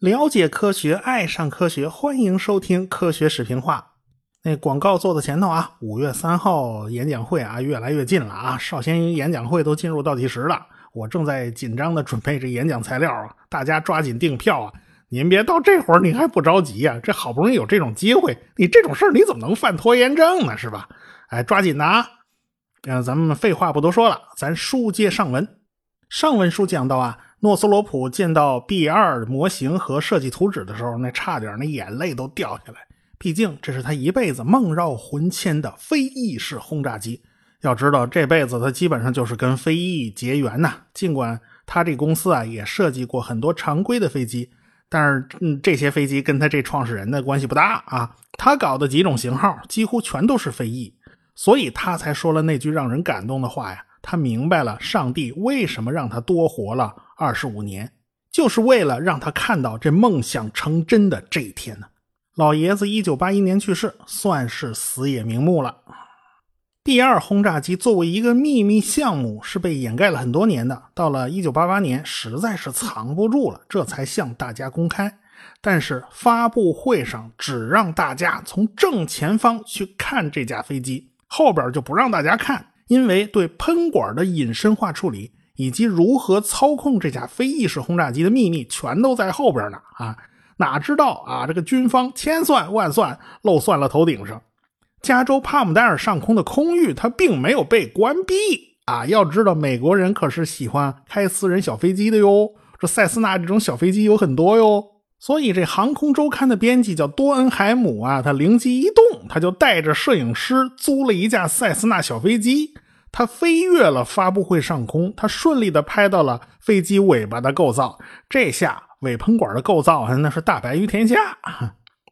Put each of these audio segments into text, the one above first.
了解科学，爱上科学，欢迎收听科学视频化。那广告做到前头啊，五月三号演讲会啊，越来越近了啊，少先演讲会都进入倒计时了。我正在紧张的准备这演讲材料啊，大家抓紧订票啊！您别到这会儿你还不着急呀？这好不容易有这种机会，你这种事儿你怎么能犯拖延症呢？是吧？哎，抓紧的啊！嗯，咱们废话不多说了，咱书接上文。上文书讲到啊，诺斯罗普见到 B 二模型和设计图纸的时候，那差点那眼泪都掉下来。毕竟这是他一辈子梦绕魂牵的飞翼式轰炸机。要知道，这辈子他基本上就是跟飞翼结缘呐。尽管他这公司啊也设计过很多常规的飞机，但是嗯，这些飞机跟他这创始人的关系不大啊。他搞的几种型号几乎全都是飞翼，所以他才说了那句让人感动的话呀。他明白了上帝为什么让他多活了二十五年，就是为了让他看到这梦想成真的这一天呢。老爷子一九八一年去世，算是死也瞑目了。第二轰炸机作为一个秘密项目，是被掩盖了很多年的。到了1988年，实在是藏不住了，这才向大家公开。但是发布会上只让大家从正前方去看这架飞机，后边就不让大家看，因为对喷管的隐身化处理以及如何操控这架非翼式轰炸机的秘密，全都在后边呢。啊，哪知道啊，这个军方千算万算，漏算了头顶上。加州帕姆代尔上空的空域，它并没有被关闭啊！要知道，美国人可是喜欢开私人小飞机的哟。这塞斯纳这种小飞机有很多哟。所以，这航空周刊的编辑叫多恩海姆啊，他灵机一动，他就带着摄影师租了一架塞斯纳小飞机，他飞越了发布会上空，他顺利的拍到了飞机尾巴的构造。这下尾喷管的构造那是大白于天下。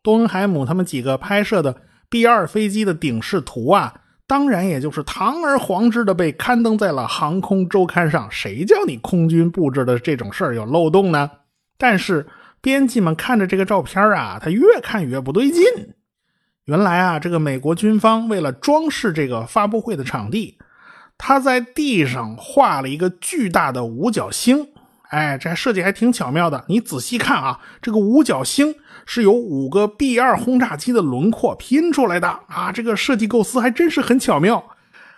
多恩海姆他们几个拍摄的。B 二飞机的顶视图啊，当然也就是堂而皇之的被刊登在了航空周刊上。谁叫你空军布置的这种事儿有漏洞呢？但是编辑们看着这个照片啊，他越看越不对劲。原来啊，这个美国军方为了装饰这个发布会的场地，他在地上画了一个巨大的五角星。哎，这设计还挺巧妙的。你仔细看啊，这个五角星是由五个 B 二轰炸机的轮廓拼出来的啊。这个设计构思还真是很巧妙。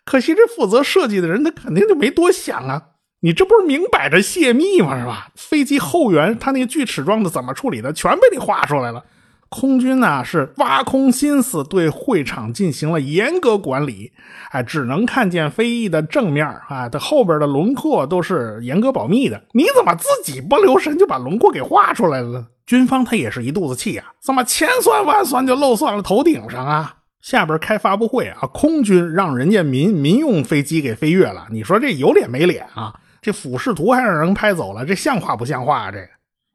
可惜这负责设计的人他肯定就没多想啊。你这不是明摆着泄密吗？是吧？飞机后缘它那个锯齿状的怎么处理的，全被你画出来了。空军呢是挖空心思对会场进行了严格管理，哎，只能看见飞翼的正面啊，它后边的轮廓都是严格保密的。你怎么自己不留神就把轮廓给画出来了？军方他也是一肚子气呀，怎么千算万算就漏算了头顶上啊？下边开发布会啊，空军让人家民民用飞机给飞越了，你说这有脸没脸啊？这俯视图还让人拍走了，这像话不像话啊？这个。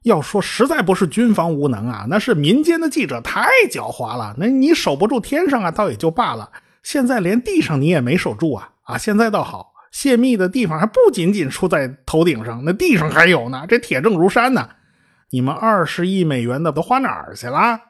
要说实在不是军方无能啊，那是民间的记者太狡猾了。那你守不住天上啊，倒也就罢了。现在连地上你也没守住啊！啊，现在倒好，泄密的地方还不仅仅出在头顶上，那地上还有呢，这铁证如山呢。你们二十亿美元的都花哪儿去了？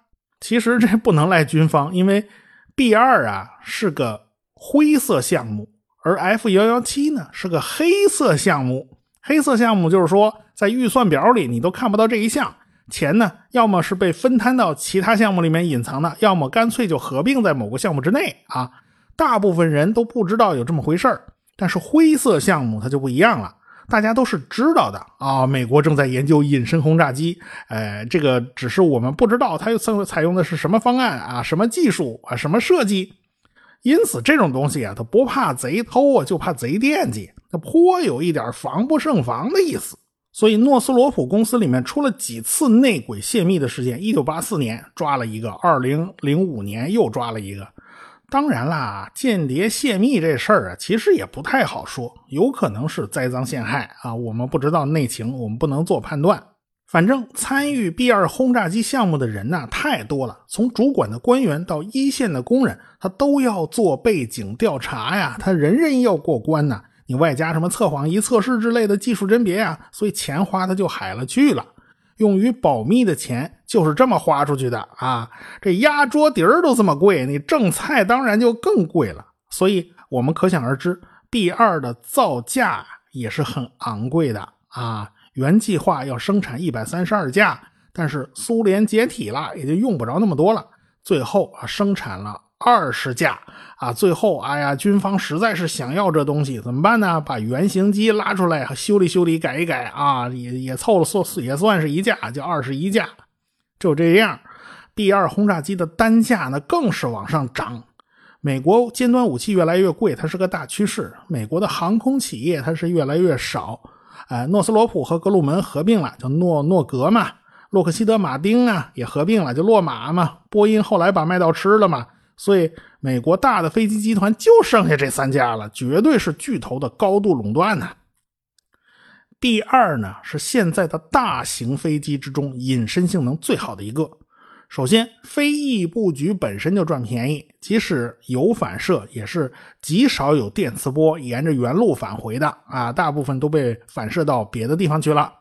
其实这不能赖军方，因为 B 二啊是个灰色项目，而 F 幺幺七呢是个黑色项目。黑色项目就是说，在预算表里你都看不到这一项钱呢，要么是被分摊到其他项目里面隐藏的，要么干脆就合并在某个项目之内啊。大部分人都不知道有这么回事儿但是灰色项目它就不一样了，大家都是知道的啊。美国正在研究隐身轰炸机，呃，这个只是我们不知道它又采用的是什么方案啊，什么技术啊，什么设计。因此，这种东西啊，它不怕贼偷啊，就怕贼惦记。它颇有一点防不胜防的意思。所以，诺斯罗普公司里面出了几次内鬼泄密的事件。一九八四年抓了一个，二零零五年又抓了一个。当然啦，间谍泄密这事儿啊，其实也不太好说，有可能是栽赃陷害啊。我们不知道内情，我们不能做判断。反正参与 B 二轰炸机项目的人呢太多了，从主管的官员到一线的工人，他都要做背景调查呀，他人人要过关呐。你外加什么测谎仪测试之类的技术甄别呀，所以钱花的就海了去了。用于保密的钱就是这么花出去的啊！这压桌底儿都这么贵，你正菜当然就更贵了。所以我们可想而知，B 二的造价也是很昂贵的啊。原计划要生产一百三十二架，但是苏联解体了，也就用不着那么多了。最后啊，生产了二十架啊。最后，哎呀，军方实在是想要这东西，怎么办呢？把原型机拉出来修理修理，改一改啊，也也凑了算也算是一架，就二十一架。就这样，B 二轰炸机的单价呢更是往上涨。美国尖端武器越来越贵，它是个大趋势。美国的航空企业它是越来越少。哎，诺斯罗普和格鲁门合并了，叫诺诺格嘛。洛克希德马丁啊也合并了，就洛马嘛。波音后来把麦道吃了嘛。所以美国大的飞机集团就剩下这三家了，绝对是巨头的高度垄断呢。第二呢，是现在的大型飞机之中隐身性能最好的一个。首先，飞翼布局本身就赚便宜，即使有反射，也是极少有电磁波沿着原路返回的啊，大部分都被反射到别的地方去了。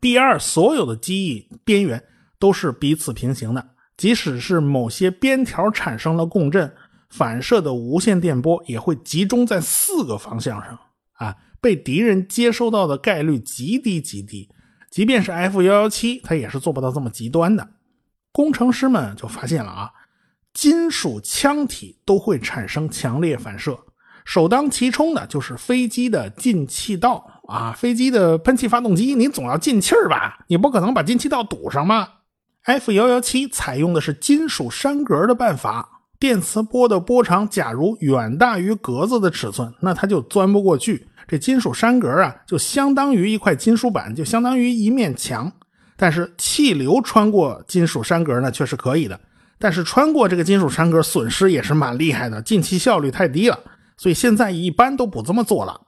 第二，所有的机翼边缘都是彼此平行的，即使是某些边条产生了共振，反射的无线电波也会集中在四个方向上啊，被敌人接收到的概率极低极低，即便是 F 幺幺七，它也是做不到这么极端的。工程师们就发现了啊，金属腔体都会产生强烈反射，首当其冲的就是飞机的进气道啊。飞机的喷气发动机，你总要进气儿吧？你不可能把进气道堵上吗？F 幺幺七采用的是金属栅格的办法，电磁波的波长假如远大于格子的尺寸，那它就钻不过去。这金属栅格啊，就相当于一块金属板，就相当于一面墙。但是气流穿过金属栅格呢，却是可以的。但是穿过这个金属栅格，损失也是蛮厉害的，进气效率太低了。所以现在一般都不这么做了。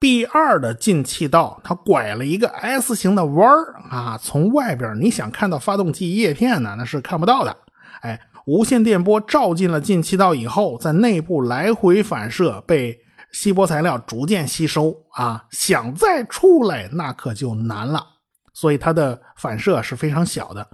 B 二的进气道它拐了一个 S 型的弯儿啊，从外边你想看到发动机叶片呢，那是看不到的。哎，无线电波照进了进气道以后，在内部来回反射，被锡箔材料逐渐吸收啊，想再出来那可就难了。所以它的反射是非常小的。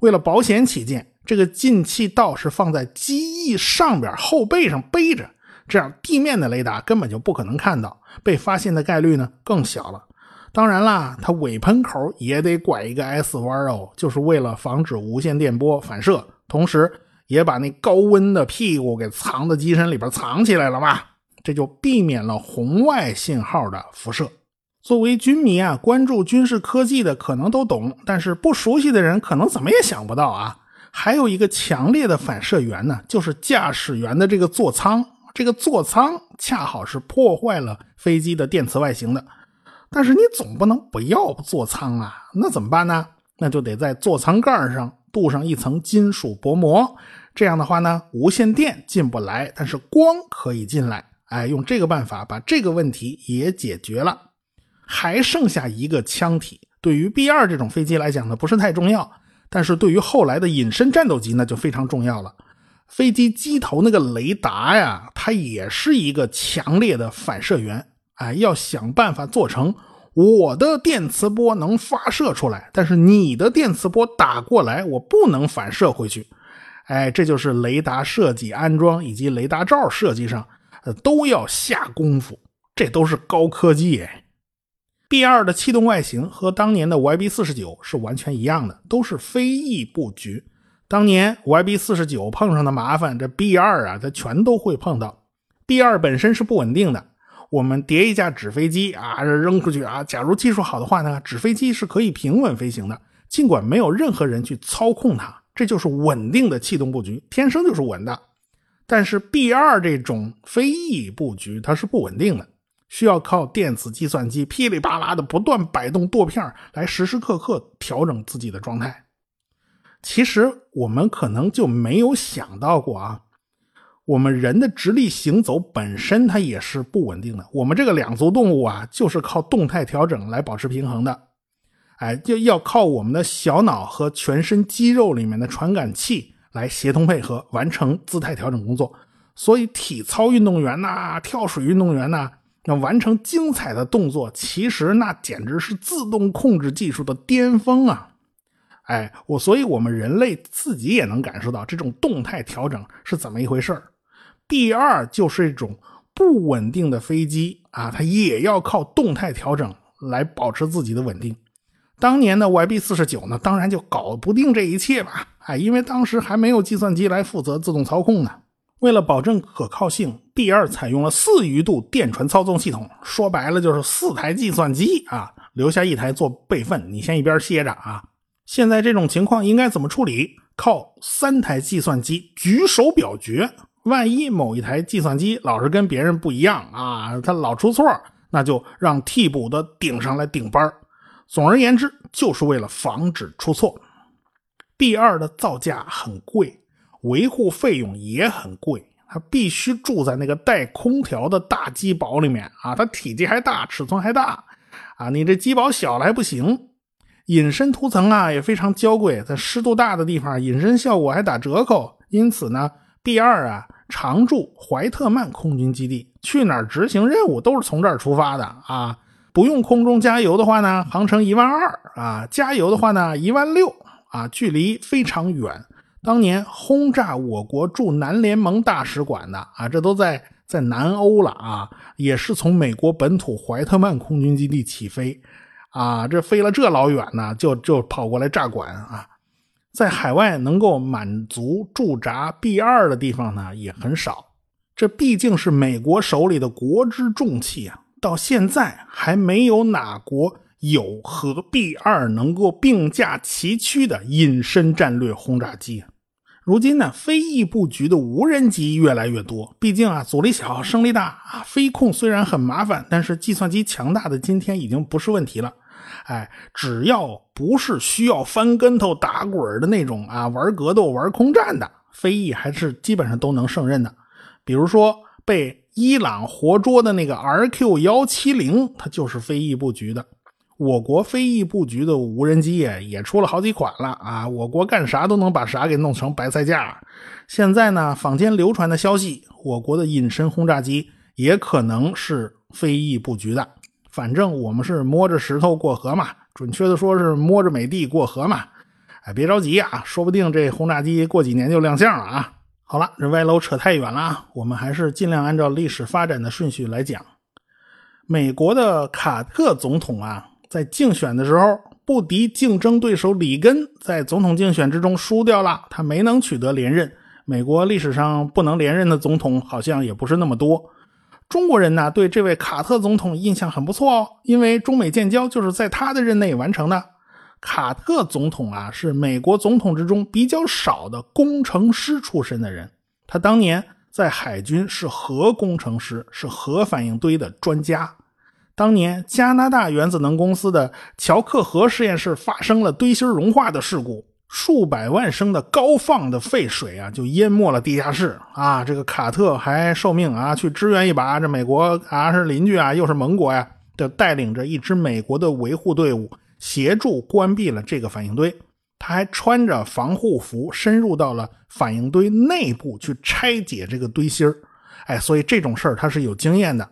为了保险起见，这个进气道是放在机翼上边后背上背着，这样地面的雷达根本就不可能看到，被发现的概率呢更小了。当然啦，它尾喷口也得拐一个 S 弯哦，就是为了防止无线电波反射，同时也把那高温的屁股给藏在机身里边藏起来了嘛，这就避免了红外信号的辐射。作为军迷啊，关注军事科技的可能都懂，但是不熟悉的人可能怎么也想不到啊。还有一个强烈的反射源呢，就是驾驶员的这个座舱。这个座舱恰好是破坏了飞机的电磁外形的。但是你总不能不要座舱啊，那怎么办呢？那就得在座舱盖上镀上一层金属薄膜。这样的话呢，无线电进不来，但是光可以进来。哎，用这个办法把这个问题也解决了。还剩下一个腔体，对于 B 二这种飞机来讲呢，不是太重要，但是对于后来的隐身战斗机那就非常重要了。飞机机头那个雷达呀，它也是一个强烈的反射源，哎，要想办法做成我的电磁波能发射出来，但是你的电磁波打过来，我不能反射回去，哎，这就是雷达设计、安装以及雷达罩设计上，呃，都要下功夫，这都是高科技哎。B 二的气动外形和当年的 YB 四十九是完全一样的，都是飞翼布局。当年 YB 四十九碰上的麻烦，这 B 二啊，它全都会碰到。B 二本身是不稳定的，我们叠一架纸飞机啊，扔出去啊，假如技术好的话呢，纸飞机是可以平稳飞行的，尽管没有任何人去操控它，这就是稳定的气动布局，天生就是稳的。但是 B 二这种飞翼布局，它是不稳定的。需要靠电子计算机噼里啪啦的不断摆动舵片来时时刻刻调整自己的状态。其实我们可能就没有想到过啊，我们人的直立行走本身它也是不稳定的。我们这个两足动物啊，就是靠动态调整来保持平衡的。哎，就要靠我们的小脑和全身肌肉里面的传感器来协同配合完成姿态调整工作。所以体操运动员呐，跳水运动员呐。要完成精彩的动作，其实那简直是自动控制技术的巅峰啊！哎，我所以，我们人类自己也能感受到这种动态调整是怎么一回事儿。B 二就是一种不稳定的飞机啊，它也要靠动态调整来保持自己的稳定。当年的 YB 四十九呢，当然就搞不定这一切吧，哎，因为当时还没有计算机来负责自动操控呢。为了保证可靠性，B 二采用了四余度电传操纵系统，说白了就是四台计算机啊，留下一台做备份，你先一边歇着啊。现在这种情况应该怎么处理？靠三台计算机举手表决，万一某一台计算机老是跟别人不一样啊，它老出错，那就让替补的顶上来顶班总而言之，就是为了防止出错。B 二的造价很贵。维护费用也很贵，它必须住在那个带空调的大机堡里面啊，它体积还大，尺寸还大啊，你这机堡小了还不行。隐身涂层啊也非常娇贵，在湿度大的地方，隐身效果还打折扣。因此呢，B 二啊常驻怀特曼空军基地，去哪儿执行任务都是从这儿出发的啊。不用空中加油的话呢，航程一万二啊，加油的话呢一万六啊，距离非常远。当年轰炸我国驻南联盟大使馆的啊，这都在在南欧了啊，也是从美国本土怀特曼空军基地起飞，啊，这飞了这老远呢，就就跑过来炸馆啊，在海外能够满足驻扎 B 二的地方呢也很少，这毕竟是美国手里的国之重器啊，到现在还没有哪国有和 B 二能够并驾齐驱的隐身战略轰炸机。如今呢，飞翼布局的无人机越来越多。毕竟啊，阻力小，升力大啊，飞控虽然很麻烦，但是计算机强大的今天已经不是问题了。哎，只要不是需要翻跟头、打滚的那种啊，玩格斗、玩空战的飞翼，还是基本上都能胜任的。比如说被伊朗活捉的那个 RQ 幺七零，它就是飞翼布局的。我国飞翼布局的无人机也出了好几款了啊！我国干啥都能把啥给弄成白菜价。现在呢，坊间流传的消息，我国的隐身轰炸机也可能是飞翼布局的。反正我们是摸着石头过河嘛，准确的说是摸着美帝过河嘛。哎，别着急啊，说不定这轰炸机过几年就亮相了啊！好了，这歪楼扯太远了啊，我们还是尽量按照历史发展的顺序来讲。美国的卡特总统啊。在竞选的时候，不敌竞争对手里根，在总统竞选之中输掉了，他没能取得连任。美国历史上不能连任的总统好像也不是那么多。中国人呢，对这位卡特总统印象很不错哦，因为中美建交就是在他的任内完成的。卡特总统啊，是美国总统之中比较少的工程师出身的人，他当年在海军是核工程师，是核反应堆的专家。当年加拿大原子能公司的乔克河实验室发生了堆芯融化的事故，数百万升的高放的废水啊，就淹没了地下室啊。这个卡特还受命啊，去支援一把。这美国啊是邻居啊，又是盟国呀，就带领着一支美国的维护队伍，协助关闭了这个反应堆。他还穿着防护服，深入到了反应堆内部去拆解这个堆芯哎，所以这种事儿他是有经验的。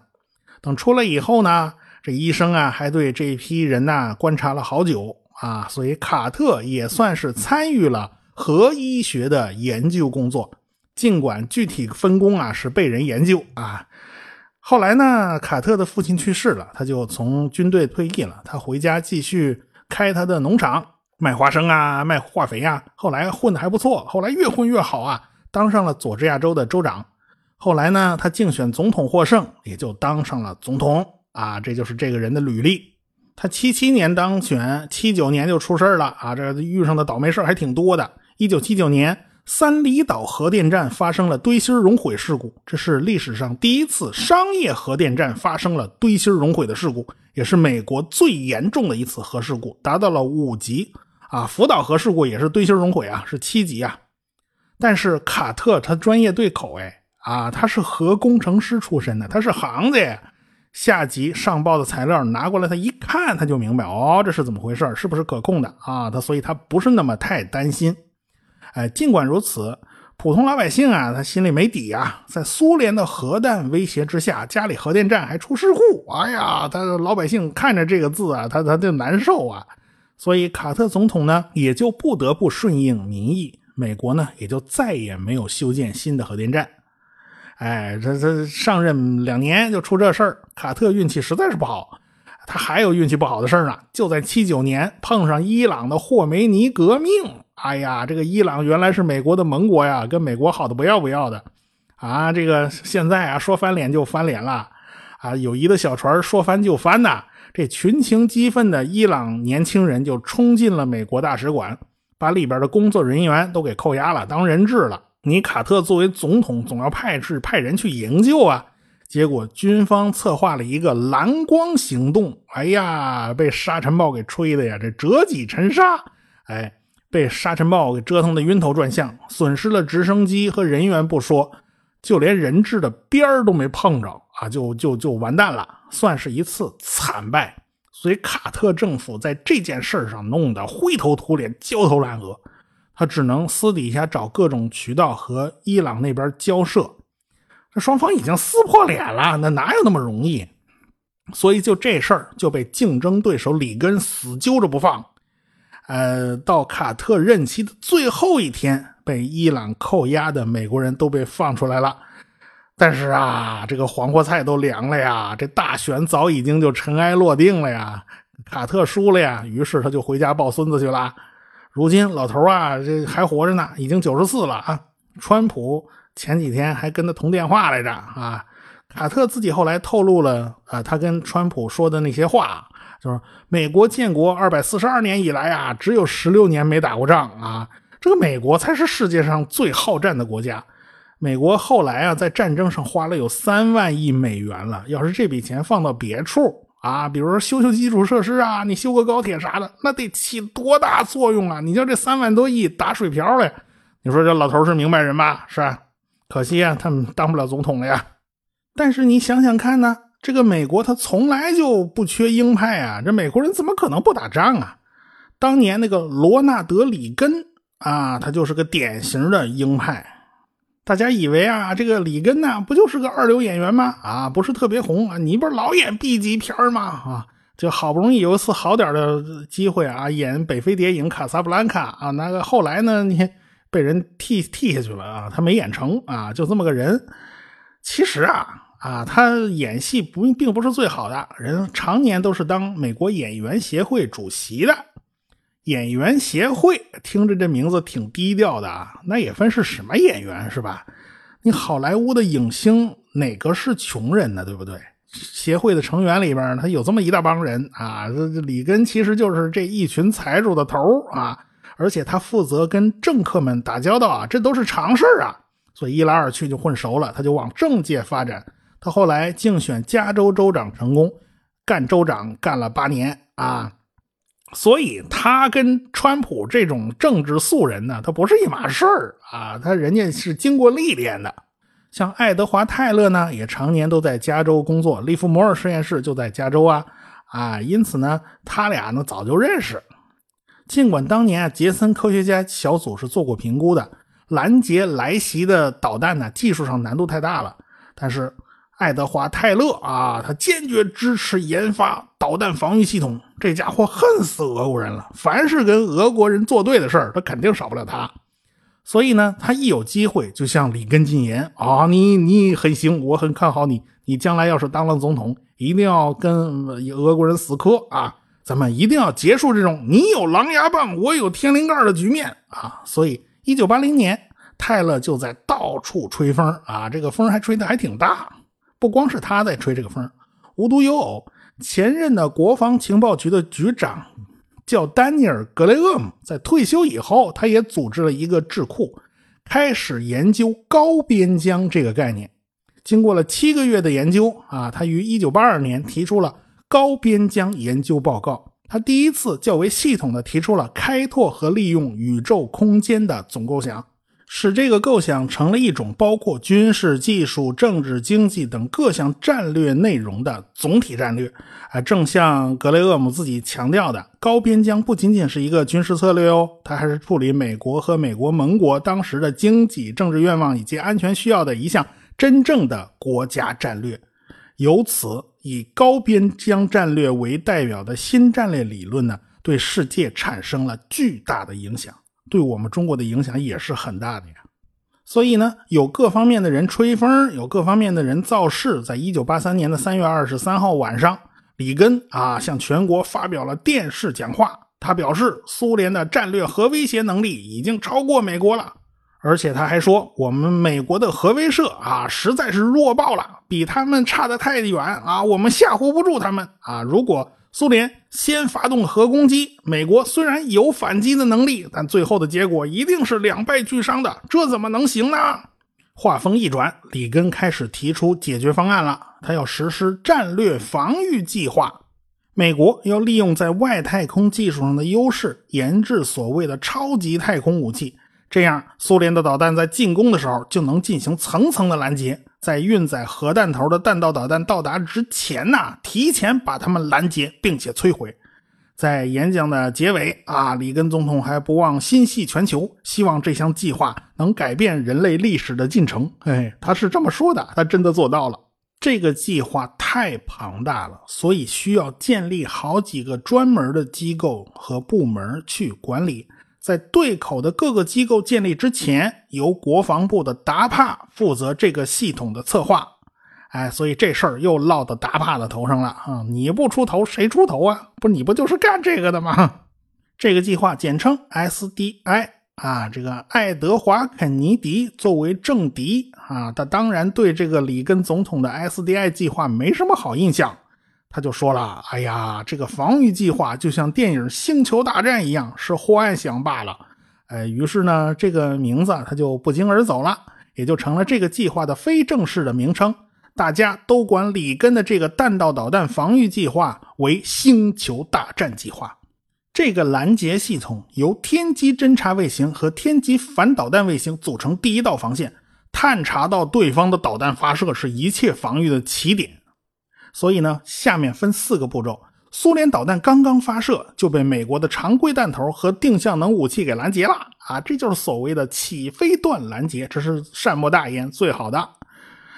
等出来以后呢，这医生啊还对这批人呐观察了好久啊，所以卡特也算是参与了核医学的研究工作，尽管具体分工啊是被人研究啊。后来呢，卡特的父亲去世了，他就从军队退役了，他回家继续开他的农场，卖花生啊，卖化肥啊。后来混的还不错，后来越混越好啊，当上了佐治亚州的州长。后来呢，他竞选总统获胜，也就当上了总统啊。这就是这个人的履历。他七七年当选，七九年就出事了啊。这遇上的倒霉事还挺多的。一九七九年，三里岛核电站发生了堆芯熔毁事故，这是历史上第一次商业核电站发生了堆芯熔毁的事故，也是美国最严重的一次核事故，达到了五级啊。福岛核事故也是堆芯熔毁啊，是七级啊。但是卡特他专业对口哎。啊，他是核工程师出身的，他是行家。下级上报的材料拿过来，他一看他就明白，哦，这是怎么回事是不是可控的啊？他所以他不是那么太担心。哎，尽管如此，普通老百姓啊，他心里没底啊。在苏联的核弹威胁之下，家里核电站还出事故，哎呀，他老百姓看着这个字啊，他他就难受啊。所以卡特总统呢，也就不得不顺应民意，美国呢也就再也没有修建新的核电站。哎，这这上任两年就出这事儿，卡特运气实在是不好。他还有运气不好的事儿呢，就在七九年碰上伊朗的霍梅尼革命。哎呀，这个伊朗原来是美国的盟国呀，跟美国好的不要不要的啊。这个现在啊，说翻脸就翻脸了啊，友谊的小船说翻就翻呐。这群情激愤的伊朗年轻人就冲进了美国大使馆，把里边的工作人员都给扣押了，当人质了。你卡特作为总统，总要派去派人去营救啊。结果军方策划了一个蓝光行动，哎呀，被沙尘暴给吹的呀，这折戟沉沙，哎，被沙尘暴给折腾的晕头转向，损失了直升机和人员不说，就连人质的边儿都没碰着啊，就就就完蛋了。算是一次惨败，所以卡特政府在这件事上弄得灰头土脸、焦头烂额。他只能私底下找各种渠道和伊朗那边交涉。这双方已经撕破脸了，那哪有那么容易？所以就这事儿就被竞争对手里根死揪着不放。呃，到卡特任期的最后一天，被伊朗扣押的美国人都被放出来了。但是啊，这个黄花菜都凉了呀，这大选早已经就尘埃落定了呀，卡特输了呀，于是他就回家抱孙子去了。如今老头啊，这还活着呢，已经九十四了啊。川普前几天还跟他通电话来着啊。卡特自己后来透露了啊，他跟川普说的那些话，就是美国建国二百四十二年以来啊，只有十六年没打过仗啊，这个美国才是世界上最好战的国家。美国后来啊，在战争上花了有三万亿美元了。要是这笔钱放到别处啊，比如说修修基础设施啊，你修个高铁啥的，那得起多大作用啊！你叫这三万多亿打水漂了，你说这老头是明白人吧？是吧？可惜啊，他们当不了总统了呀。但是你想想看呢，这个美国他从来就不缺鹰派啊，这美国人怎么可能不打仗啊？当年那个罗纳德·里根啊，他就是个典型的鹰派。大家以为啊，这个里根呢，不就是个二流演员吗？啊，不是特别红啊，你不是老演 B 级片吗？啊，就好不容易有一次好点的机会啊，演北非谍影《卡萨布兰卡》啊，那个后来呢，你被人替替下去了啊，他没演成啊，就这么个人。其实啊啊，他演戏不并不是最好的人，常年都是当美国演员协会主席的。演员协会听着这名字挺低调的啊，那也分是什么演员是吧？你好莱坞的影星哪个是穷人呢？对不对？协会的成员里边，他有这么一大帮人啊。这里根其实就是这一群财主的头啊，而且他负责跟政客们打交道啊，这都是常事啊。所以一来二去就混熟了，他就往政界发展。他后来竞选加州州长成功，干州长干了八年啊。所以他跟川普这种政治素人呢，他不是一码事儿啊，他人家是经过历练的。像爱德华·泰勒呢，也常年都在加州工作，利弗摩尔实验室就在加州啊啊，因此呢，他俩呢早就认识。尽管当年啊，杰森科学家小组是做过评估的，拦截来袭的导弹呢，技术上难度太大了，但是。爱德华·泰勒啊，他坚决支持研发导弹防御系统。这家伙恨死俄国人了，凡是跟俄国人作对的事儿，他肯定少不了他。所以呢，他一有机会就向里根进言啊，你你很行，我很看好你。你将来要是当了总统，一定要跟俄国人死磕啊！咱们一定要结束这种你有狼牙棒，我有天灵盖的局面啊！所以，一九八零年，泰勒就在到处吹风啊，这个风还吹得还挺大。不光是他在吹这个风，无独有偶，前任的国防情报局的局长叫丹尼尔·格雷厄姆，在退休以后，他也组织了一个智库，开始研究高边疆这个概念。经过了七个月的研究啊，他于1982年提出了高边疆研究报告。他第一次较为系统的提出了开拓和利用宇宙空间的总构想。使这个构想成了一种包括军事技术、政治、经济等各项战略内容的总体战略。啊，正像格雷厄姆自己强调的，高边疆不仅仅是一个军事策略哦，它还是处理美国和美国盟国当时的经济、政治愿望以及安全需要的一项真正的国家战略。由此，以高边疆战略为代表的新战略理论呢，对世界产生了巨大的影响。对我们中国的影响也是很大的呀，所以呢，有各方面的人吹风，有各方面的人造势。在一九八三年的三月二十三号晚上，里根啊向全国发表了电视讲话。他表示，苏联的战略核威胁能力已经超过美国了，而且他还说，我们美国的核威慑啊实在是弱爆了，比他们差得太远啊，我们吓唬不住他们啊。如果苏联先发动核攻击，美国虽然有反击的能力，但最后的结果一定是两败俱伤的，这怎么能行呢？话锋一转，里根开始提出解决方案了。他要实施战略防御计划，美国要利用在外太空技术上的优势，研制所谓的超级太空武器。这样，苏联的导弹在进攻的时候就能进行层层的拦截，在运载核弹头的弹道导弹到达之前呢，提前把它们拦截并且摧毁。在演讲的结尾啊，里根总统还不忘心系全球，希望这项计划能改变人类历史的进程。哎，他是这么说的，他真的做到了。这个计划太庞大了，所以需要建立好几个专门的机构和部门去管理。在对口的各个机构建立之前，由国防部的达帕负责这个系统的策划。哎，所以这事儿又落到达帕的头上了啊！你不出头，谁出头啊？不，你不就是干这个的吗？这个计划简称 SDI 啊。这个爱德华·肯尼迪作为政敌啊，他当然对这个里根总统的 SDI 计划没什么好印象。他就说了：“哎呀，这个防御计划就像电影《星球大战》一样，是幻想罢了。”哎，于是呢，这个名字他就不胫而走了，也就成了这个计划的非正式的名称。大家都管里根的这个弹道导弹防御计划为“星球大战计划”。这个拦截系统由天基侦察卫星和天基反导弹卫星组成第一道防线，探查到对方的导弹发射是一切防御的起点。所以呢，下面分四个步骤：苏联导弹刚刚发射就被美国的常规弹头和定向能武器给拦截了啊！这就是所谓的起飞段拦截，这是善莫大焉，最好的。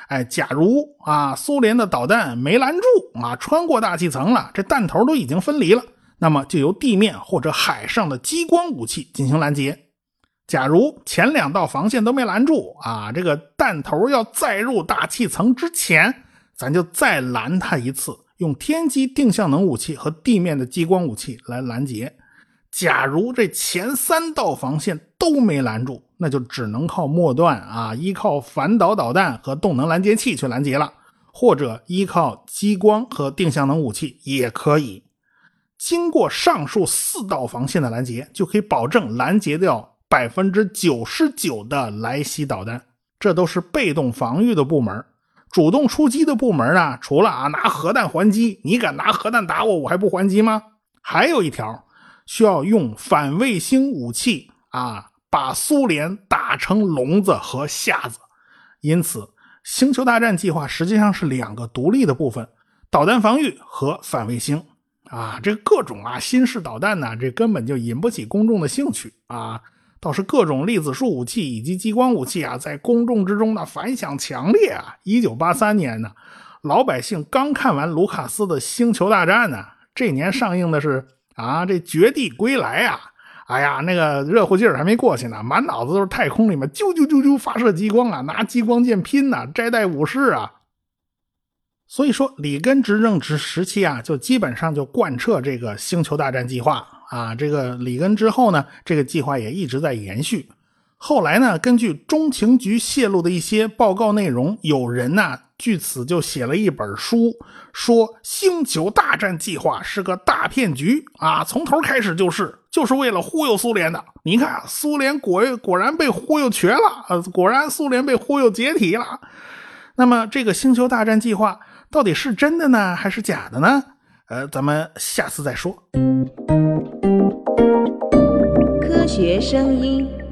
哎，假如啊，苏联的导弹没拦住啊，穿过大气层了，这弹头都已经分离了，那么就由地面或者海上的激光武器进行拦截。假如前两道防线都没拦住啊，这个弹头要再入大气层之前。咱就再拦他一次，用天基定向能武器和地面的激光武器来拦截。假如这前三道防线都没拦住，那就只能靠末段啊，依靠反导导弹和动能拦截器去拦截了，或者依靠激光和定向能武器也可以。经过上述四道防线的拦截，就可以保证拦截掉百分之九十九的来袭导弹。这都是被动防御的部门。主动出击的部门啊，除了啊拿核弹还击，你敢拿核弹打我，我还不还击吗？还有一条，需要用反卫星武器啊，把苏联打成聋子和瞎子。因此，星球大战计划实际上是两个独立的部分：导弹防御和反卫星。啊，这各种啊新式导弹呢，这根本就引不起公众的兴趣啊。倒是各种粒子束武器以及激光武器啊，在公众之中呢反响强烈啊！一九八三年呢，老百姓刚看完卢卡斯的《星球大战》呢，这年上映的是啊这《绝地归来》啊！哎呀，那个热乎劲儿还没过去呢，满脑子都是太空里面啾啾啾啾发射激光啊，拿激光剑拼呐，摘带武士啊！所以说，里根执政时时期啊，就基本上就贯彻这个星球大战计划啊。这个里根之后呢，这个计划也一直在延续。后来呢，根据中情局泄露的一些报告内容，有人呢据此就写了一本书，说星球大战计划是个大骗局啊，从头开始就是，就是为了忽悠苏联的。你看，苏联果果然被忽悠瘸了，呃，果然苏联被忽悠解体了。那么，这个星球大战计划。到底是真的呢，还是假的呢？呃，咱们下次再说。学声音。